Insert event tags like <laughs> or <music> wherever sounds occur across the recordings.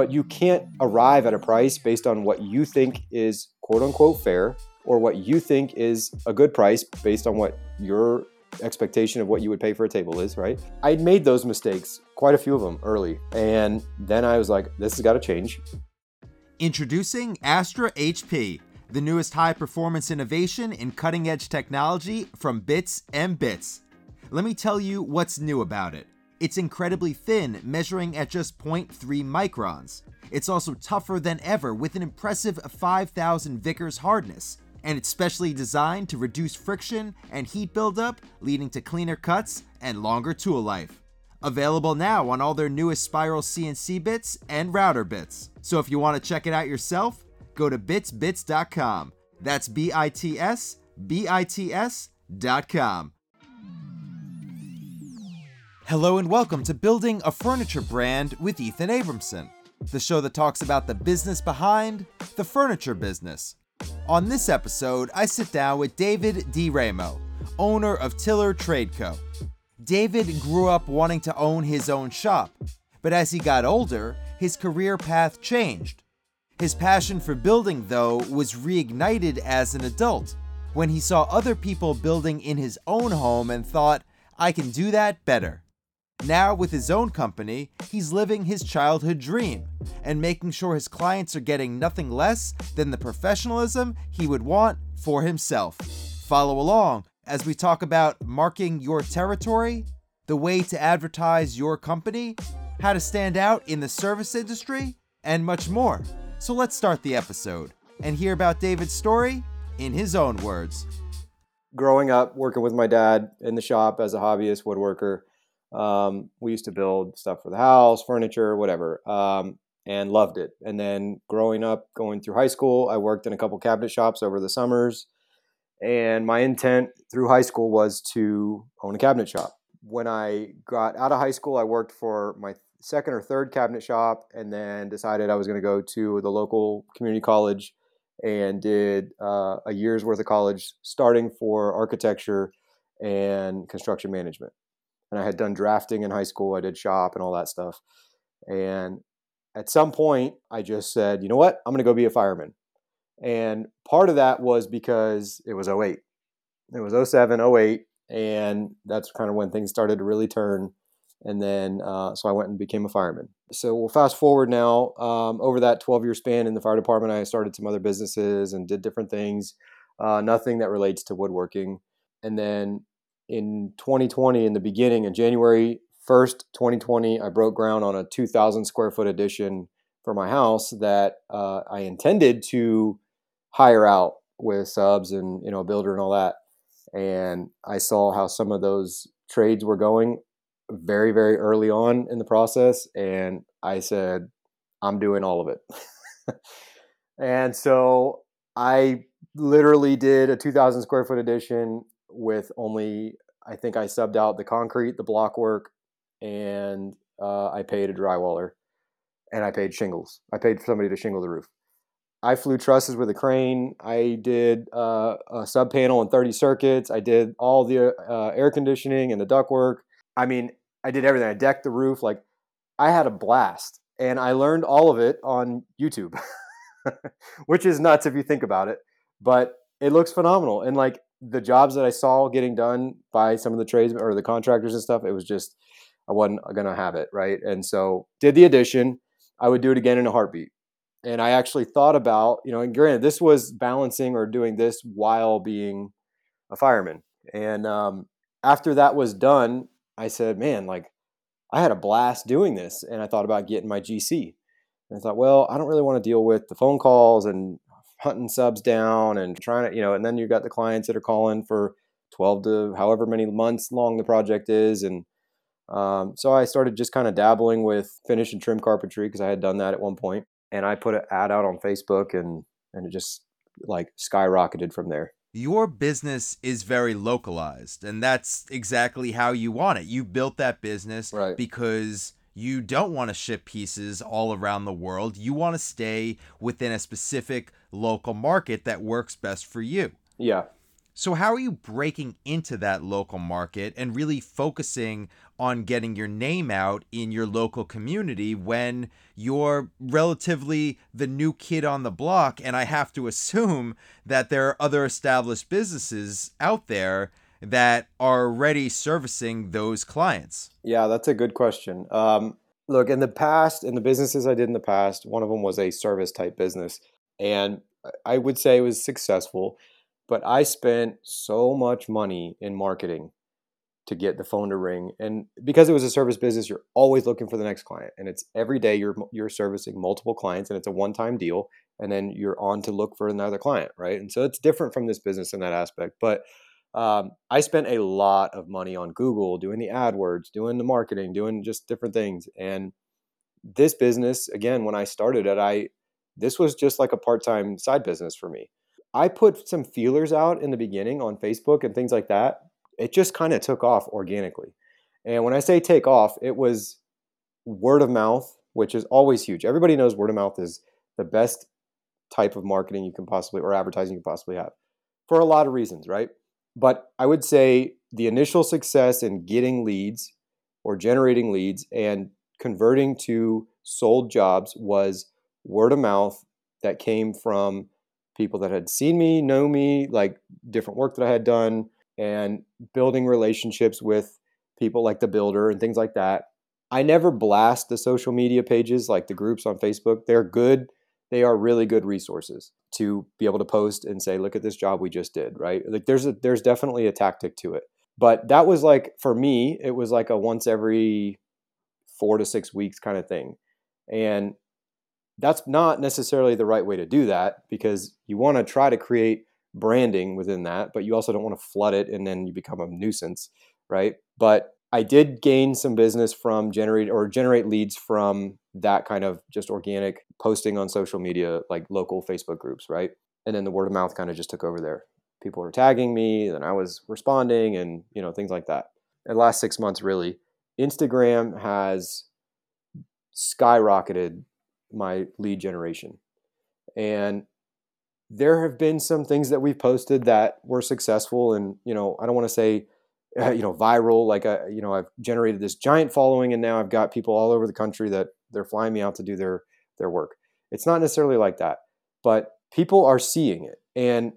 but you can't arrive at a price based on what you think is quote unquote fair or what you think is a good price based on what your expectation of what you would pay for a table is, right? I'd made those mistakes, quite a few of them early. And then I was like, this has got to change. Introducing Astra HP, the newest high performance innovation in cutting edge technology from Bits and Bits. Let me tell you what's new about it. It's incredibly thin, measuring at just 0.3 microns. It's also tougher than ever with an impressive 5000 Vickers hardness, and it's specially designed to reduce friction and heat buildup, leading to cleaner cuts and longer tool life. Available now on all their newest Spiral CNC bits and router bits. So if you want to check it out yourself, go to bitsbits.com. That's B I T S B I T S.com. Hello and welcome to Building a Furniture Brand with Ethan Abramson, the show that talks about the business behind the furniture business. On this episode, I sit down with David D'Eramo, owner of Tiller Trade Co. David grew up wanting to own his own shop, but as he got older, his career path changed. His passion for building, though, was reignited as an adult when he saw other people building in his own home and thought, I can do that better. Now, with his own company, he's living his childhood dream and making sure his clients are getting nothing less than the professionalism he would want for himself. Follow along as we talk about marking your territory, the way to advertise your company, how to stand out in the service industry, and much more. So let's start the episode and hear about David's story in his own words. Growing up, working with my dad in the shop as a hobbyist woodworker, um, we used to build stuff for the house, furniture, whatever, um, and loved it. And then growing up, going through high school, I worked in a couple cabinet shops over the summers. And my intent through high school was to own a cabinet shop. When I got out of high school, I worked for my second or third cabinet shop and then decided I was going to go to the local community college and did uh, a year's worth of college starting for architecture and construction management and I had done drafting in high school. I did shop and all that stuff. And at some point, I just said, you know what? I'm going to go be a fireman. And part of that was because it was 08. It was 07, 08. And that's kind of when things started to really turn. And then, uh, so I went and became a fireman. So we'll fast forward now. Um, over that 12 year span in the fire department, I started some other businesses and did different things. Uh, nothing that relates to woodworking. And then in 2020, in the beginning, in January 1st, 2020, I broke ground on a 2,000 square foot addition for my house that uh, I intended to hire out with subs and you know builder and all that. And I saw how some of those trades were going very very early on in the process, and I said, I'm doing all of it. <laughs> and so I literally did a 2,000 square foot addition with only I think I subbed out the concrete, the block work, and uh, I paid a drywaller, and I paid shingles. I paid somebody to shingle the roof. I flew trusses with a crane. I did uh, a sub panel and 30 circuits. I did all the uh, air conditioning and the duct work. I mean, I did everything. I decked the roof. Like, I had a blast, and I learned all of it on YouTube, <laughs> which is nuts if you think about it. But it looks phenomenal. And like, the jobs that I saw getting done by some of the trades or the contractors and stuff, it was just I wasn't gonna have it right. And so did the addition. I would do it again in a heartbeat. And I actually thought about, you know, and granted, this was balancing or doing this while being a fireman. And um, after that was done, I said, man, like I had a blast doing this. And I thought about getting my GC. And I thought, well, I don't really want to deal with the phone calls and hunting subs down and trying to, you know, and then you've got the clients that are calling for 12 to however many months long the project is. And um, so I started just kind of dabbling with finish and trim carpentry because I had done that at one point. And I put an ad out on Facebook and, and it just like skyrocketed from there. Your business is very localized, and that's exactly how you want it. You built that business right. because you don't want to ship pieces all around the world. You want to stay within a specific local market that works best for you. Yeah. So, how are you breaking into that local market and really focusing on getting your name out in your local community when you're relatively the new kid on the block? And I have to assume that there are other established businesses out there that are already servicing those clients. Yeah, that's a good question. Um, look, in the past, in the businesses I did in the past, one of them was a service type business. And I would say it was successful but I spent so much money in marketing to get the phone to ring. And because it was a service business, you're always looking for the next client. And it's every day you're you're servicing multiple clients and it's a one-time deal and then you're on to look for another client, right? And so it's different from this business in that aspect. But um, I spent a lot of money on Google doing the AdWords, doing the marketing, doing just different things. And this business, again, when I started it, I this was just like a part-time side business for me. I put some feelers out in the beginning on Facebook and things like that. It just kind of took off organically. And when I say take off, it was word of mouth, which is always huge. Everybody knows word of mouth is the best type of marketing you can possibly or advertising you can possibly have for a lot of reasons, right? But I would say the initial success in getting leads or generating leads and converting to sold jobs was word of mouth that came from people that had seen me, know me, like different work that I had done, and building relationships with people like the builder and things like that. I never blast the social media pages like the groups on Facebook. They're good. They are really good resources to be able to post and say, "Look at this job we just did." Right? Like there's a there's definitely a tactic to it. But that was like for me, it was like a once every four to six weeks kind of thing. And that's not necessarily the right way to do that because you want to try to create branding within that, but you also don't want to flood it and then you become a nuisance, right? But I did gain some business from generate or generate leads from that kind of just organic posting on social media, like local Facebook groups, right? And then the word of mouth kind of just took over there. People were tagging me, and I was responding, and you know things like that. In the last six months, really, Instagram has skyrocketed my lead generation. And there have been some things that we've posted that were successful and you know i don't want to say uh, <laughs> you know viral like I, uh, you know i've generated this giant following and now i've got people all over the country that they're flying me out to do their their work. It's not necessarily like that but people are seeing it. And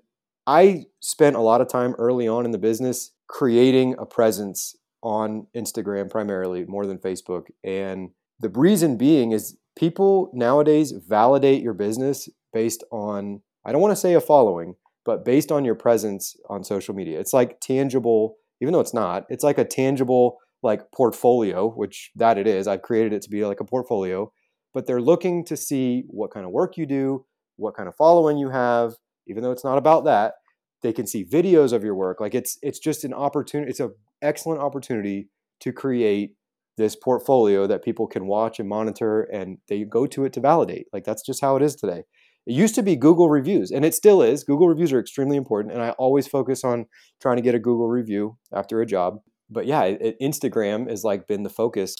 i spent a lot of time early on in the business creating a presence on instagram primarily more than facebook. And the reason being is people nowadays validate your business based on I don't want to say a following, but based on your presence on social media. It's like tangible, even though it's not, it's like a tangible like portfolio, which that it is. I've created it to be like a portfolio, but they're looking to see what kind of work you do, what kind of following you have, even though it's not about that. They can see videos of your work. Like it's it's just an opportunity, it's an excellent opportunity to create this portfolio that people can watch and monitor and they go to it to validate. Like that's just how it is today. It used to be Google reviews and it still is. Google reviews are extremely important and I always focus on trying to get a Google review after a job. But yeah, it, Instagram has like been the focus.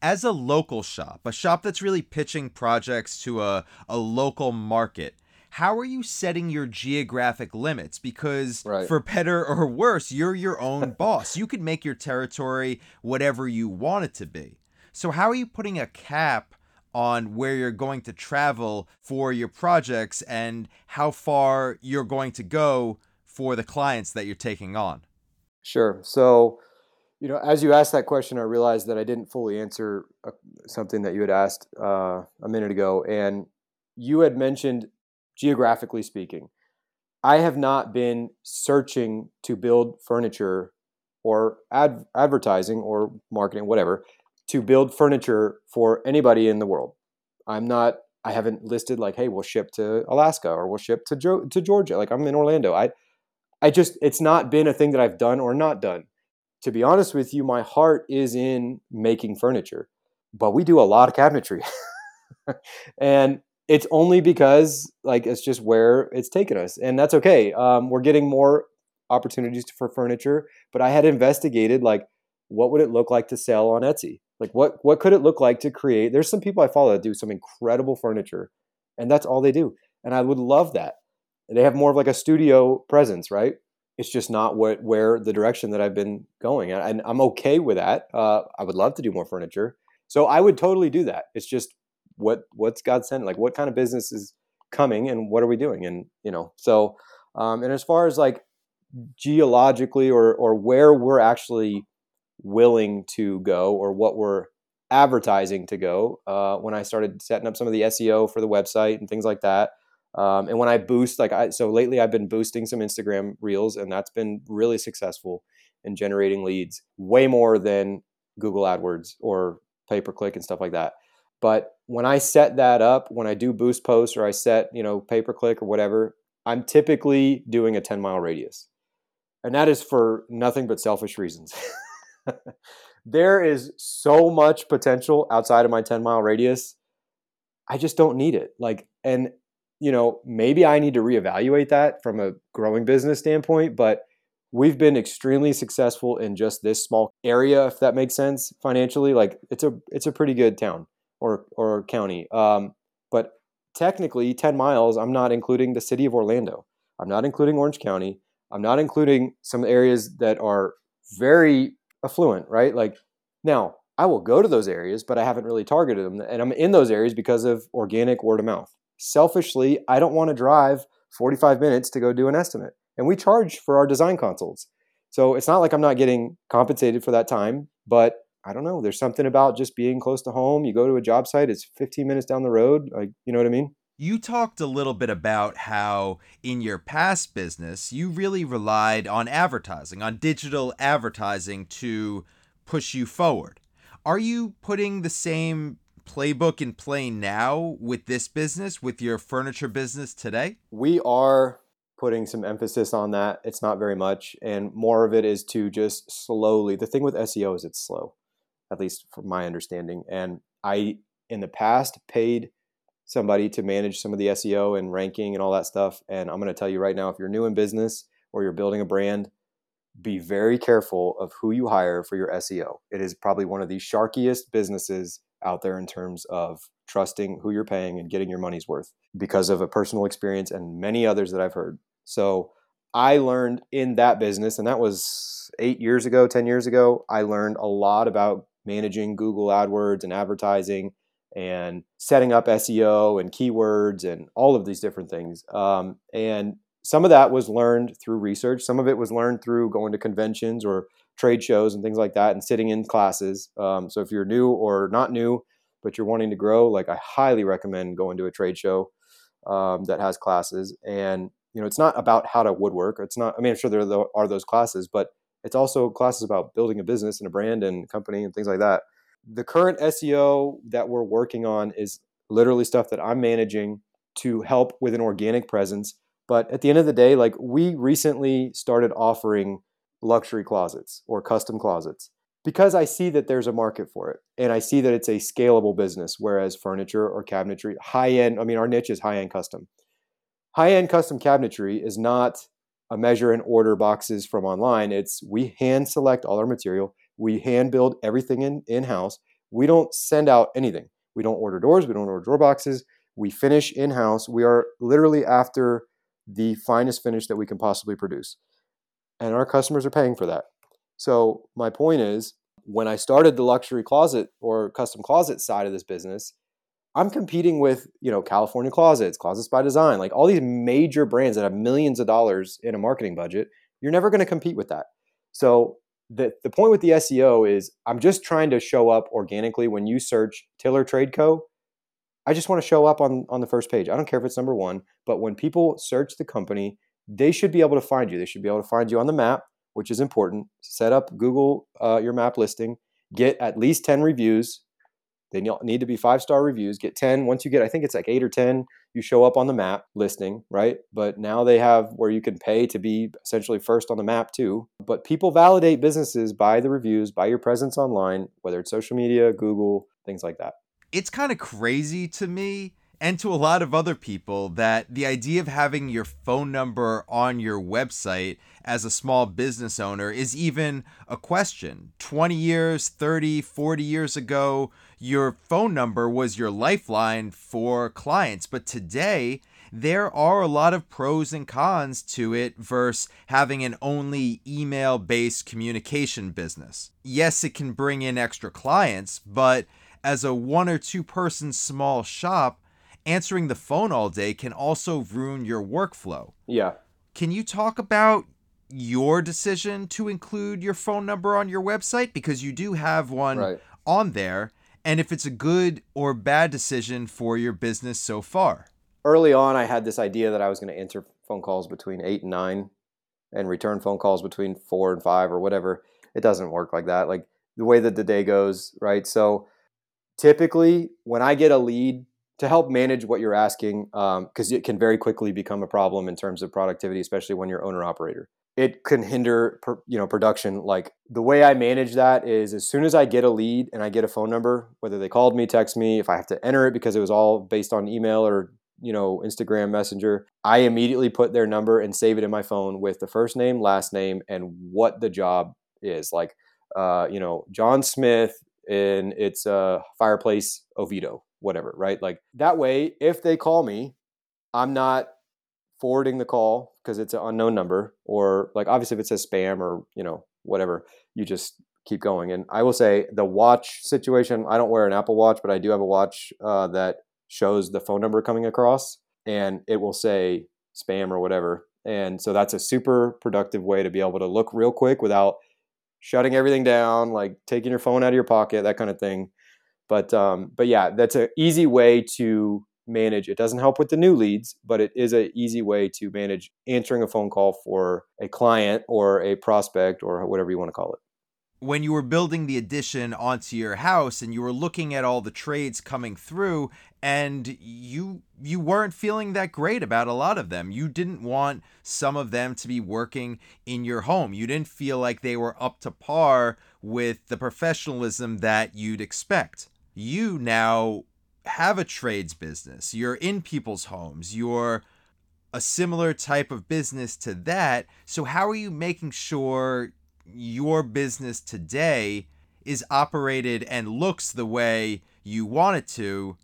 As a local shop, a shop that's really pitching projects to a, a local market, how are you setting your geographic limits? Because right. for better or worse, you're your own <laughs> boss. You can make your territory whatever you want it to be. So, how are you putting a cap on where you're going to travel for your projects and how far you're going to go for the clients that you're taking on? Sure. So, you know, as you asked that question, I realized that I didn't fully answer uh, something that you had asked uh, a minute ago. And you had mentioned geographically speaking. I have not been searching to build furniture or ad- advertising or marketing, whatever, to build furniture for anybody in the world. I'm not. I haven't listed like, hey, we'll ship to Alaska or we'll ship to jo- to Georgia. Like I'm in Orlando. I, I just it's not been a thing that I've done or not done. To be honest with you, my heart is in making furniture, but we do a lot of cabinetry, <laughs> and it's only because like it's just where it's taken us and that's okay um, we're getting more opportunities for furniture but i had investigated like what would it look like to sell on etsy like what what could it look like to create there's some people i follow that do some incredible furniture and that's all they do and i would love that they have more of like a studio presence right it's just not what where the direction that I've been going, and I'm okay with that. Uh, I would love to do more furniture, so I would totally do that. It's just what what's God sent? Like, what kind of business is coming, and what are we doing? And you know, so um, and as far as like geologically or or where we're actually willing to go or what we're advertising to go uh, when I started setting up some of the SEO for the website and things like that. Um, and when I boost, like I, so lately I've been boosting some Instagram reels and that's been really successful in generating leads way more than Google AdWords or pay per click and stuff like that. But when I set that up, when I do boost posts or I set, you know, pay per click or whatever, I'm typically doing a 10 mile radius. And that is for nothing but selfish reasons. <laughs> <laughs> there is so much potential outside of my 10 mile radius. I just don't need it. Like, and, you know, maybe I need to reevaluate that from a growing business standpoint, but we've been extremely successful in just this small area, if that makes sense financially. Like, it's a, it's a pretty good town or, or county. Um, but technically, 10 miles, I'm not including the city of Orlando. I'm not including Orange County. I'm not including some areas that are very affluent, right? Like now, I will go to those areas, but I haven't really targeted them. And I'm in those areas because of organic word of mouth. Selfishly, I don't want to drive 45 minutes to go do an estimate. And we charge for our design consults. So it's not like I'm not getting compensated for that time, but I don't know. There's something about just being close to home. You go to a job site, it's 15 minutes down the road. Like, you know what I mean? You talked a little bit about how in your past business, you really relied on advertising, on digital advertising to push you forward. Are you putting the same playbook in play now with this business, with your furniture business today? We are putting some emphasis on that. It's not very much. And more of it is to just slowly. The thing with SEO is it's slow, at least from my understanding. And I, in the past, paid somebody to manage some of the SEO and ranking and all that stuff. And I'm going to tell you right now if you're new in business or you're building a brand, be very careful of who you hire for your SEO. It is probably one of the sharkiest businesses out there in terms of trusting who you're paying and getting your money's worth because of a personal experience and many others that I've heard. So I learned in that business, and that was eight years ago, 10 years ago. I learned a lot about managing Google AdWords and advertising and setting up SEO and keywords and all of these different things. Um, and some of that was learned through research. Some of it was learned through going to conventions or trade shows and things like that and sitting in classes. Um, so if you're new or not new, but you're wanting to grow, like I highly recommend going to a trade show um, that has classes. And you know, it's not about how to woodwork. It's not. I mean, I'm sure there are those classes, but it's also classes about building a business and a brand and company and things like that. The current SEO that we're working on is literally stuff that I'm managing to help with an organic presence but at the end of the day, like we recently started offering luxury closets or custom closets because I see that there's a market for it and I see that it's a scalable business. Whereas furniture or cabinetry, high end, I mean, our niche is high end custom. High end custom cabinetry is not a measure and order boxes from online. It's we hand select all our material, we hand build everything in in house. We don't send out anything. We don't order doors, we don't order door boxes. We finish in house. We are literally after the finest finish that we can possibly produce. And our customers are paying for that. So, my point is when I started the luxury closet or custom closet side of this business, I'm competing with, you know, California Closets, Closets by Design, like all these major brands that have millions of dollars in a marketing budget. You're never going to compete with that. So, the, the point with the SEO is I'm just trying to show up organically when you search Tiller Trade Co. I just want to show up on on the first page. I don't care if it's number one, but when people search the company, they should be able to find you. They should be able to find you on the map, which is important. Set up Google uh, your map listing. Get at least ten reviews. They need to be five star reviews. Get ten. Once you get, I think it's like eight or ten, you show up on the map listing, right? But now they have where you can pay to be essentially first on the map too. But people validate businesses by the reviews, by your presence online, whether it's social media, Google, things like that it's kind of crazy to me and to a lot of other people that the idea of having your phone number on your website as a small business owner is even a question. 20 years, 30, 40 years ago, your phone number was your lifeline for clients. But today, there are a lot of pros and cons to it versus having an only email based communication business. Yes, it can bring in extra clients, but as a one or two person small shop, answering the phone all day can also ruin your workflow. Yeah. Can you talk about your decision to include your phone number on your website? Because you do have one Right. on there, and if it's a good or bad decision for your business so far. Early on, I had this idea that I was going to answer phone calls between eight and nine and return phone calls between four and five or whatever. It doesn't work like that. Like the way that the day goes, right? So typically, when I get a lead to help manage what you're asking, because it can very quickly become a problem in terms of productivity, especially when you're owner operator. It can hinder, per, you know, production. Like the way I manage that is, as soon as I get a lead and I get a phone number, whether they called me, text me, if I have to enter it because it was all based on email or you know Instagram Messenger, I immediately put their number and save it in my phone with the first name, last name, and what the job is. Like, uh, you know, John Smith, and it's a fireplace Oviedo, whatever, right? Like that way, if they call me, I'm not forwarding the call because it's an unknown number, or like obviously if it says spam or you know whatever, you just keep going. And I will say the watch situation. I don't wear an Apple Watch, but I do have a watch uh, that shows the phone number coming across and it will say spam or whatever. And so that's a super productive way to be able to look real quick without shutting everything down, like taking your phone out of your pocket, that kind of thing. But um, but yeah, that's an easy way to manage. It doesn't help with the new leads, but it is an easy way to manage answering a phone call for a client or a prospect or whatever you want to call it when you were building the addition onto your house and you were looking at all the trades coming through and you you weren't feeling that great about a lot of them. You didn't want some of them to be working in your home. You didn't feel like they were up to par with the professionalism that you'd expect. You now have a trades business. You're in people's homes. You're a similar type of business to that. So how are you making sure your business today is operated and looks the way you want it to,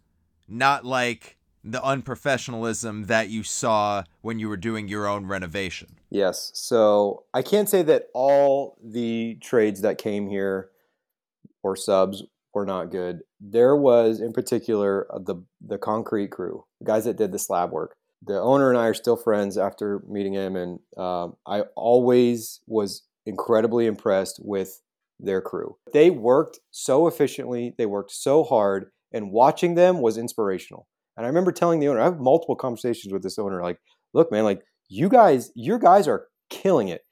not like the unprofessionalism that you saw when you were doing your own renovation. Yes. So I can't say that all the trades that came here or subs were not good. There was, in particular, the the concrete crew, the guys that did the slab work. The owner and I are still friends after meeting him, and um, I always was incredibly impressed with their crew. They worked so efficiently, they worked so hard, and watching them was inspirational. And I remember telling the owner, I have multiple conversations with this owner, like, look, man, like you guys, your guys are killing it.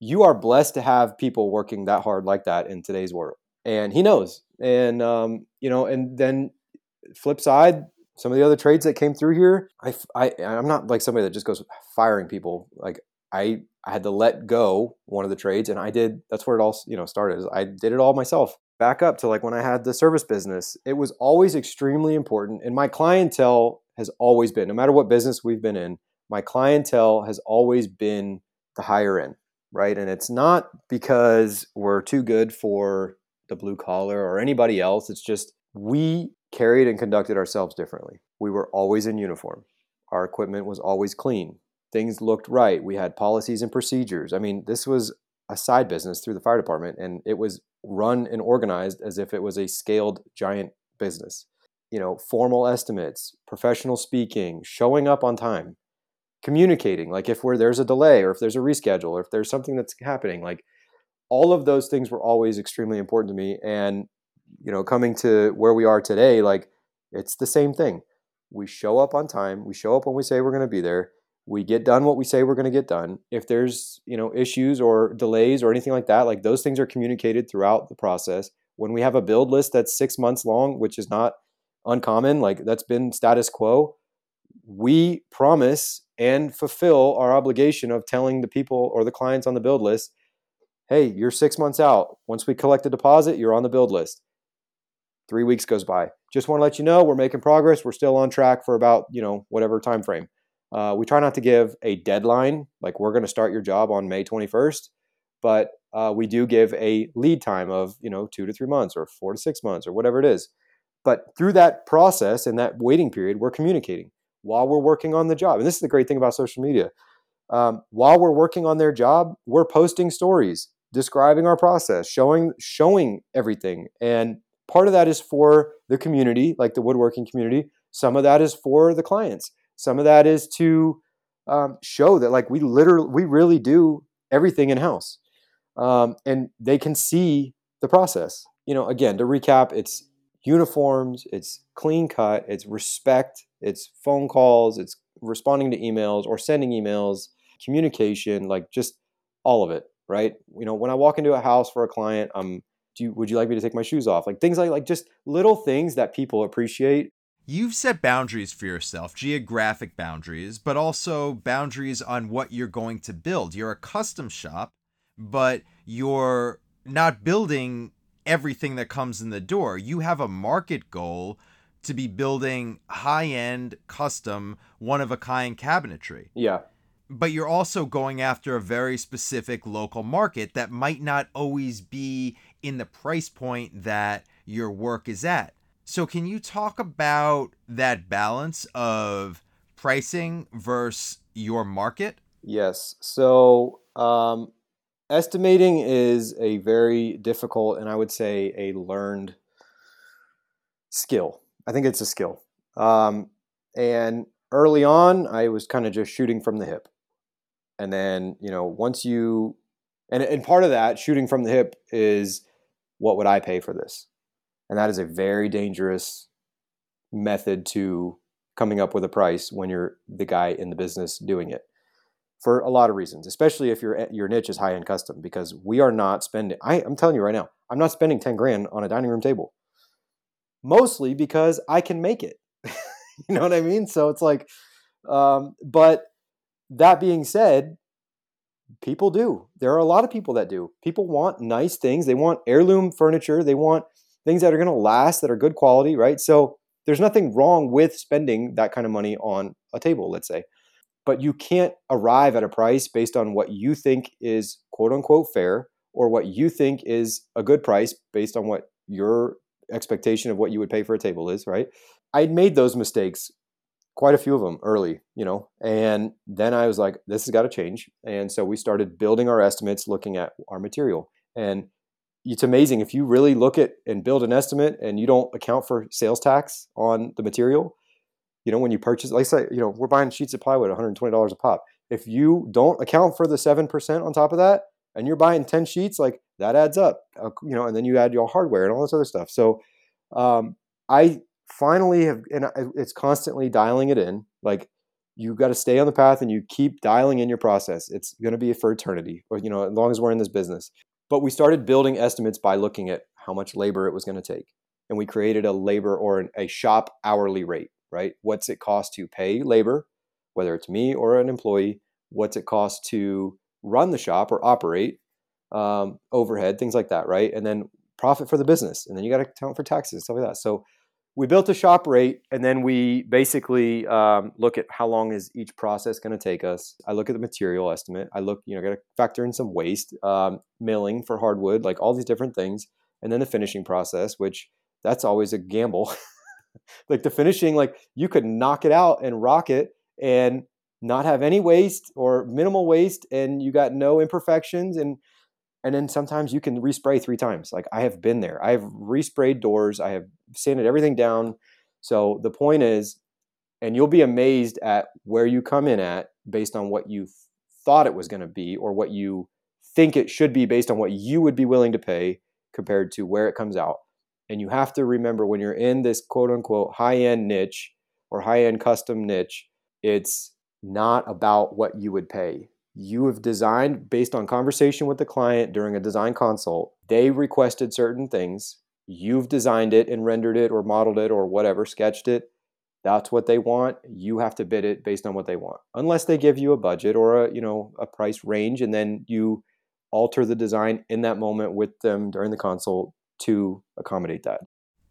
You are blessed to have people working that hard like that in today's world. And he knows. And um, you know, and then flip side, some of the other trades that came through here, I, I I'm not like somebody that just goes firing people. Like I I had to let go one of the trades, and I did. That's where it all you know started. I did it all myself. Back up to like when I had the service business, it was always extremely important, and my clientele has always been, no matter what business we've been in, my clientele has always been the higher end, right? And it's not because we're too good for the blue collar or anybody else. It's just we carried and conducted ourselves differently. We were always in uniform. Our equipment was always clean things looked right. We had policies and procedures. I mean, this was a side business through the fire department, and it was run and organized as if it was a scaled giant business. You know, formal estimates, professional speaking, showing up on time, communicating. Like if where there's a delay or if there's a reschedule or if there's something that's happening, like all of those things were always extremely important to me. And you know, coming to where we are today, like it's the same thing. We show up on time. We show up when we say we're going to be there we get done what we say we're going to get done if there's you know issues or delays or anything like that like those things are communicated throughout the process when we have a build list that's six months long which is not uncommon like that's been status quo we promise and fulfill our obligation of telling the people or the clients on the build list hey you're six months out once we collect a deposit you're on the build list Three weeks goes by. Just want to let you know we're making progress. We're still on track for about you know whatever time frame. Uh, we try not to give a deadline, like we're going to start your job on May 21st, but uh, we do give a lead time of you know two to three months or four to six months or whatever it is. But through that process and that waiting period, we're communicating while we're working on the job. And this is the great thing about social media. Um, while we're working on their job, we're posting stories describing our process, showing showing everything. And part of that is for the community, like the woodworking community. Some of that is for the clients. Some of that is to um, show that like we literally we really do everything in house, um, and they can see the process. You know, again to recap, it's uniforms, it's clean cut, it's respect, it's phone calls, it's responding to emails or sending emails, communication, like just all of it, right? You know, when I walk into a house for a client, um, do you, would you like me to take my shoes off? Like things like like just little things that people appreciate. You've set boundaries for yourself, geographic boundaries, but also boundaries on what you're going to build. You're a custom shop, but you're not building everything that comes in the door. You have a market goal to be building high end, custom, one of a kind cabinetry. Yeah. But you're also going after a very specific local market that might not always be in the price point that your work is at. So, can you talk about that balance of pricing versus your market? Yes. So, um, estimating is a very difficult and I would say a learned skill. I think it's a skill. Um, and early on, I was kind of just shooting from the hip. And then, you know, once you, and, and part of that shooting from the hip is what would I pay for this? And that is a very dangerous method to coming up with a price when you're the guy in the business doing it for a lot of reasons, especially if your your niche is high end custom, because we are not spending. I, I'm telling you right now, I'm not spending ten grand on a dining room table. Mostly because I can make it. <laughs> you know what I mean? So it's like, um, but that being said, people do. There are a lot of people that do. People want nice things. They want heirloom furniture. They want things that are going to last, that are good quality, right? So there's nothing wrong with spending that kind of money on a table, let's say but you can't arrive at a price based on what you think is quote unquote fair or what you think is a good price based on what your expectation of what you would pay for a table is, right? I'd made those mistakes, quite a few of them early, you know, and then I was like, this has got to change. And so we started building our estimates looking at our material. And it's amazing if you really look at and build an estimate and you don't account for sales tax on the material, you know, when you purchase, like say, you know, we're buying sheets of plywood, $120 a pop. If you don't account for the 7% on top of that, and you're buying 10 sheets, like that adds up, uh, you know, and then you add your hardware and all this other stuff. So um, I finally have, and it's constantly dialing it in. Like you got to stay on the path and you keep dialing in your process. It's going to be for eternity, or, you know, as long as we're in this business. But we started building estimates by looking at how much labor it was going to take. And we created a labor or an, a shop hourly rate right? What's it cost to pay labor, whether it's me or an employee? What's it cost to run the shop or operate, um, overhead, things like that, right? And then profit for the business. And then you got to account for taxes and stuff like that. So we built a shop rate and then we basically um, look at how long is each process going to take us. I look at the material estimate. I look you know got to factor in some waste um, milling for hardwood like all these different things and then the finishing process which that's always a gamble. <laughs> Like the finishing, like you could knock it out and rock it and not have any waste or minimal waste and you got no imperfections and and then sometimes you can respray three times like i have been there. I have resprayed doors i have sanded everything down. So the point is and you'll be amazed at where you come in at based on what you thought it was going to be or what you think it should be based on what you would be willing to pay compared to where it comes out. And you have to remember when you're in this quote unquote high end niche or high end custom niche, it's not about what you would pay. You have designed based on conversation with the client during a design consult. They requested certain things. You've designed it and rendered it or modeled it or whatever, sketched it. That's what they want. You have to bid it based on what they want. Unless they give you a budget or a, you know, a price range and then you alter the design in that moment with them during the consult to accommodate that.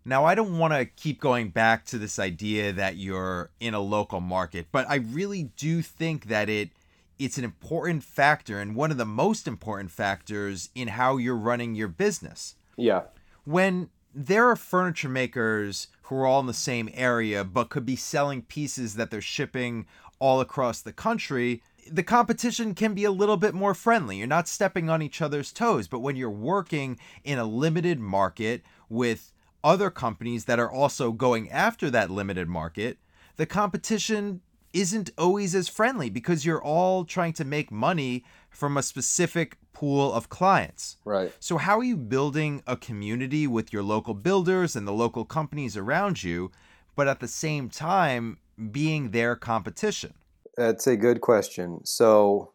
Now, I don't want to keep going back to this idea that you're in a local market, but I really do think that it it's an important factor and one of the most important factors in how you're running your business. Yeah. When there are furniture makers who are all in the same area but could be selling pieces that they're shipping all across the country, the competition can be a little bit more friendly. You're not stepping on each other's toes. But when you're working in a limited market with other companies that are also going after that limited market, the competition isn't always as friendly because you're all trying to make money from a specific pool of clients. Right. So, how are you building a community with your local builders and the local companies around you, but at the same time being their competition? That's a good question. So,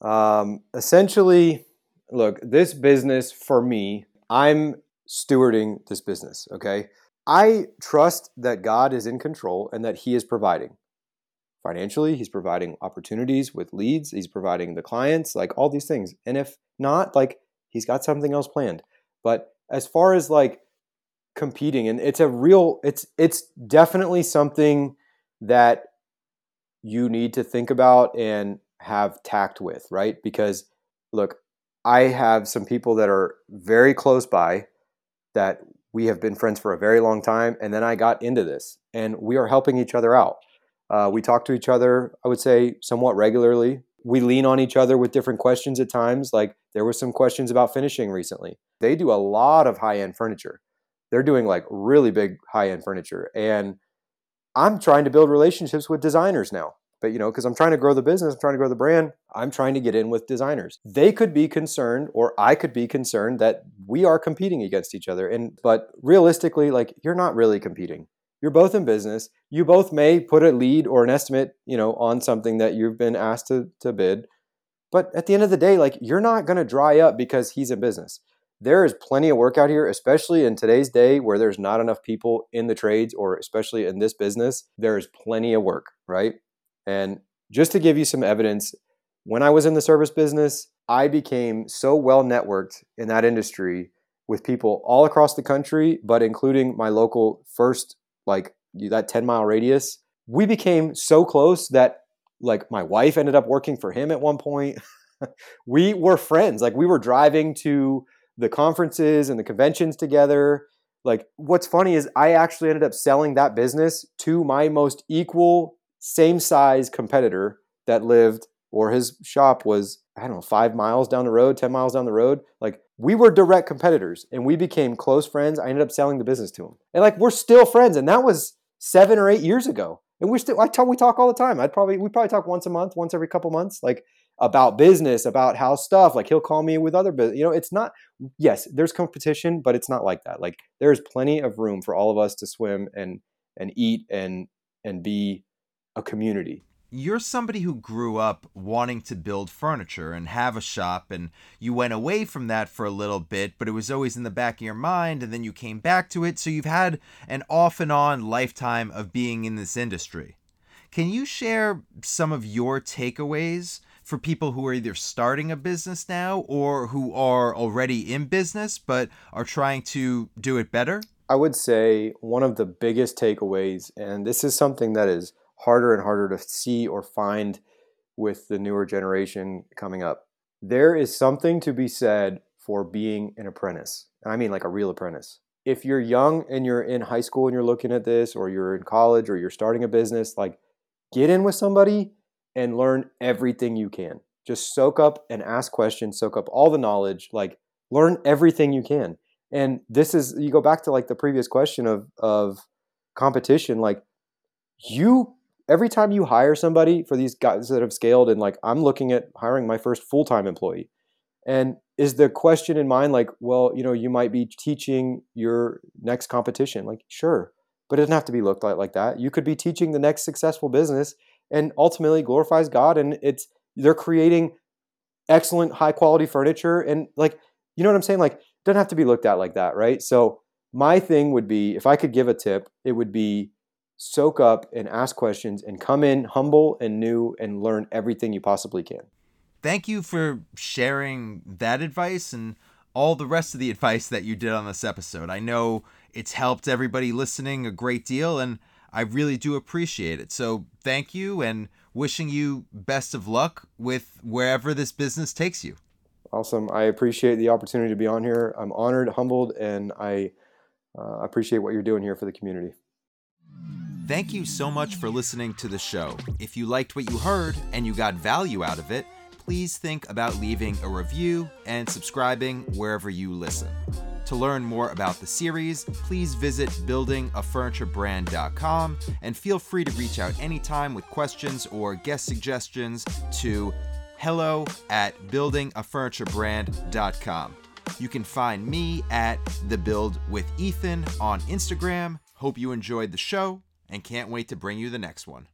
um, essentially, look, this business for me, I'm stewarding this business, okay? I trust that God is in control and that He is providing financially. He's providing opportunities with leads. He's providing the clients, like all these things. And if not, like He's got something else planned. But as far as like competing, and it's a real, it's it's definitely something that you need to think about and have tact with, right? Because look, I have some people that are very close by that we have been friends for a very long time. And then I got into this and we are helping each other out. Uh, we talk to each other, I would say, somewhat regularly. We lean on each other with different questions at times. Like there were some questions about finishing recently. They do a lot of high end furniture. They're doing like really big high end furniture. And I'm trying to build relationships with designers now. But you know, because I'm trying to grow the business, I'm trying to grow the brand, I'm trying to get in with designers. They could be concerned, or I could be concerned that we are competing against each other. And but realistically, like you're not really competing. You're both in business. You both may put a lead or an estimate, you know, on something that you've been asked to, to bid. But at the end of the day, like you're not going to dry up because he's in business there is plenty of work out here, especially in today's day where there's not enough people in the trades or especially in this business. There is plenty of work, right? And just to give you some evidence, when I was in the service business, I became so well networked in that industry with people all across the country, but including my local first, like that 10 mile radius. We became so close that like my wife ended up working for him at one point. <laughs> we were friends. Like we were driving to the conferences and the conventions together. Like, what's funny is I actually ended up selling that business to my most equal, same size competitor that lived, or his shop was, I don't know, five miles down the road, 10 miles down the road. Like, we were direct competitors and we became close friends. I ended up selling the business to him. And like, we're still friends. And that was seven or eight years ago. And we're still, I talk, we talk all the time. I'd probably, we probably talk once a month, once every couple months. Like, about business, about how stuff. Like he'll call me with other business. You know, it's not. Yes, there's competition, but it's not like that. Like there's plenty of room for all of us to swim and and eat and and be a community. You're somebody who grew up wanting to build furniture and have a shop, and you went away from that for a little bit, but it was always in the back of your mind, and then you came back to it. So you've had an off and on lifetime of being in this industry. Can you share some of your takeaways for people who are either starting a business now or who are already in business but are trying to do it better? I would say one of the biggest takeaways, and this is something that is harder and harder to see or find with the newer generation coming up. There is something to be said for being an apprentice. And I mean like a real apprentice. If you're young and you're in high school and you're looking at this, or you're in college or you're starting a business, like get in with somebody and learn everything you can. Just soak up and ask questions, soak up all the knowledge, like learn everything you can. And this is you go back to like the previous question of of competition, like you every time you hire somebody for these guys that have scaled and like I'm looking at hiring my first full-time employee. And is the question in mind like, well, you know, you might be teaching your next competition. Like, sure, but it doesn't have to be looked like like that. You could be teaching the next successful business and ultimately glorifies God. And it's they're creating excellent, high quality furniture. And like, you know what I'm saying? Like, doesn't have to be looked at like that, right? So my thing would be if I could give a tip, it would be soak up and ask questions and come in humble and new and learn everything you possibly can. Thank you for sharing that advice and all the rest of the advice that you did on this episode. I know it's helped everybody listening a great deal, and I really do appreciate it. So thank you, and wishing you best of luck with wherever this business takes you. Awesome. I appreciate the opportunity to be on here. I'm honored, humbled, and I uh, appreciate what you're doing here for the community. Thank you so much for listening to the show. If you liked what you heard and you got value out of it, please think about leaving a review and subscribing wherever you listen. To learn more about the series, please visit buildingafurniturebrand.com and feel free to reach out anytime with questions or guest suggestions to hello at buildingafurniturebrand.com. You can find me at The Build with Ethan on Instagram. Hope you enjoyed the show and can't wait to bring you the next one.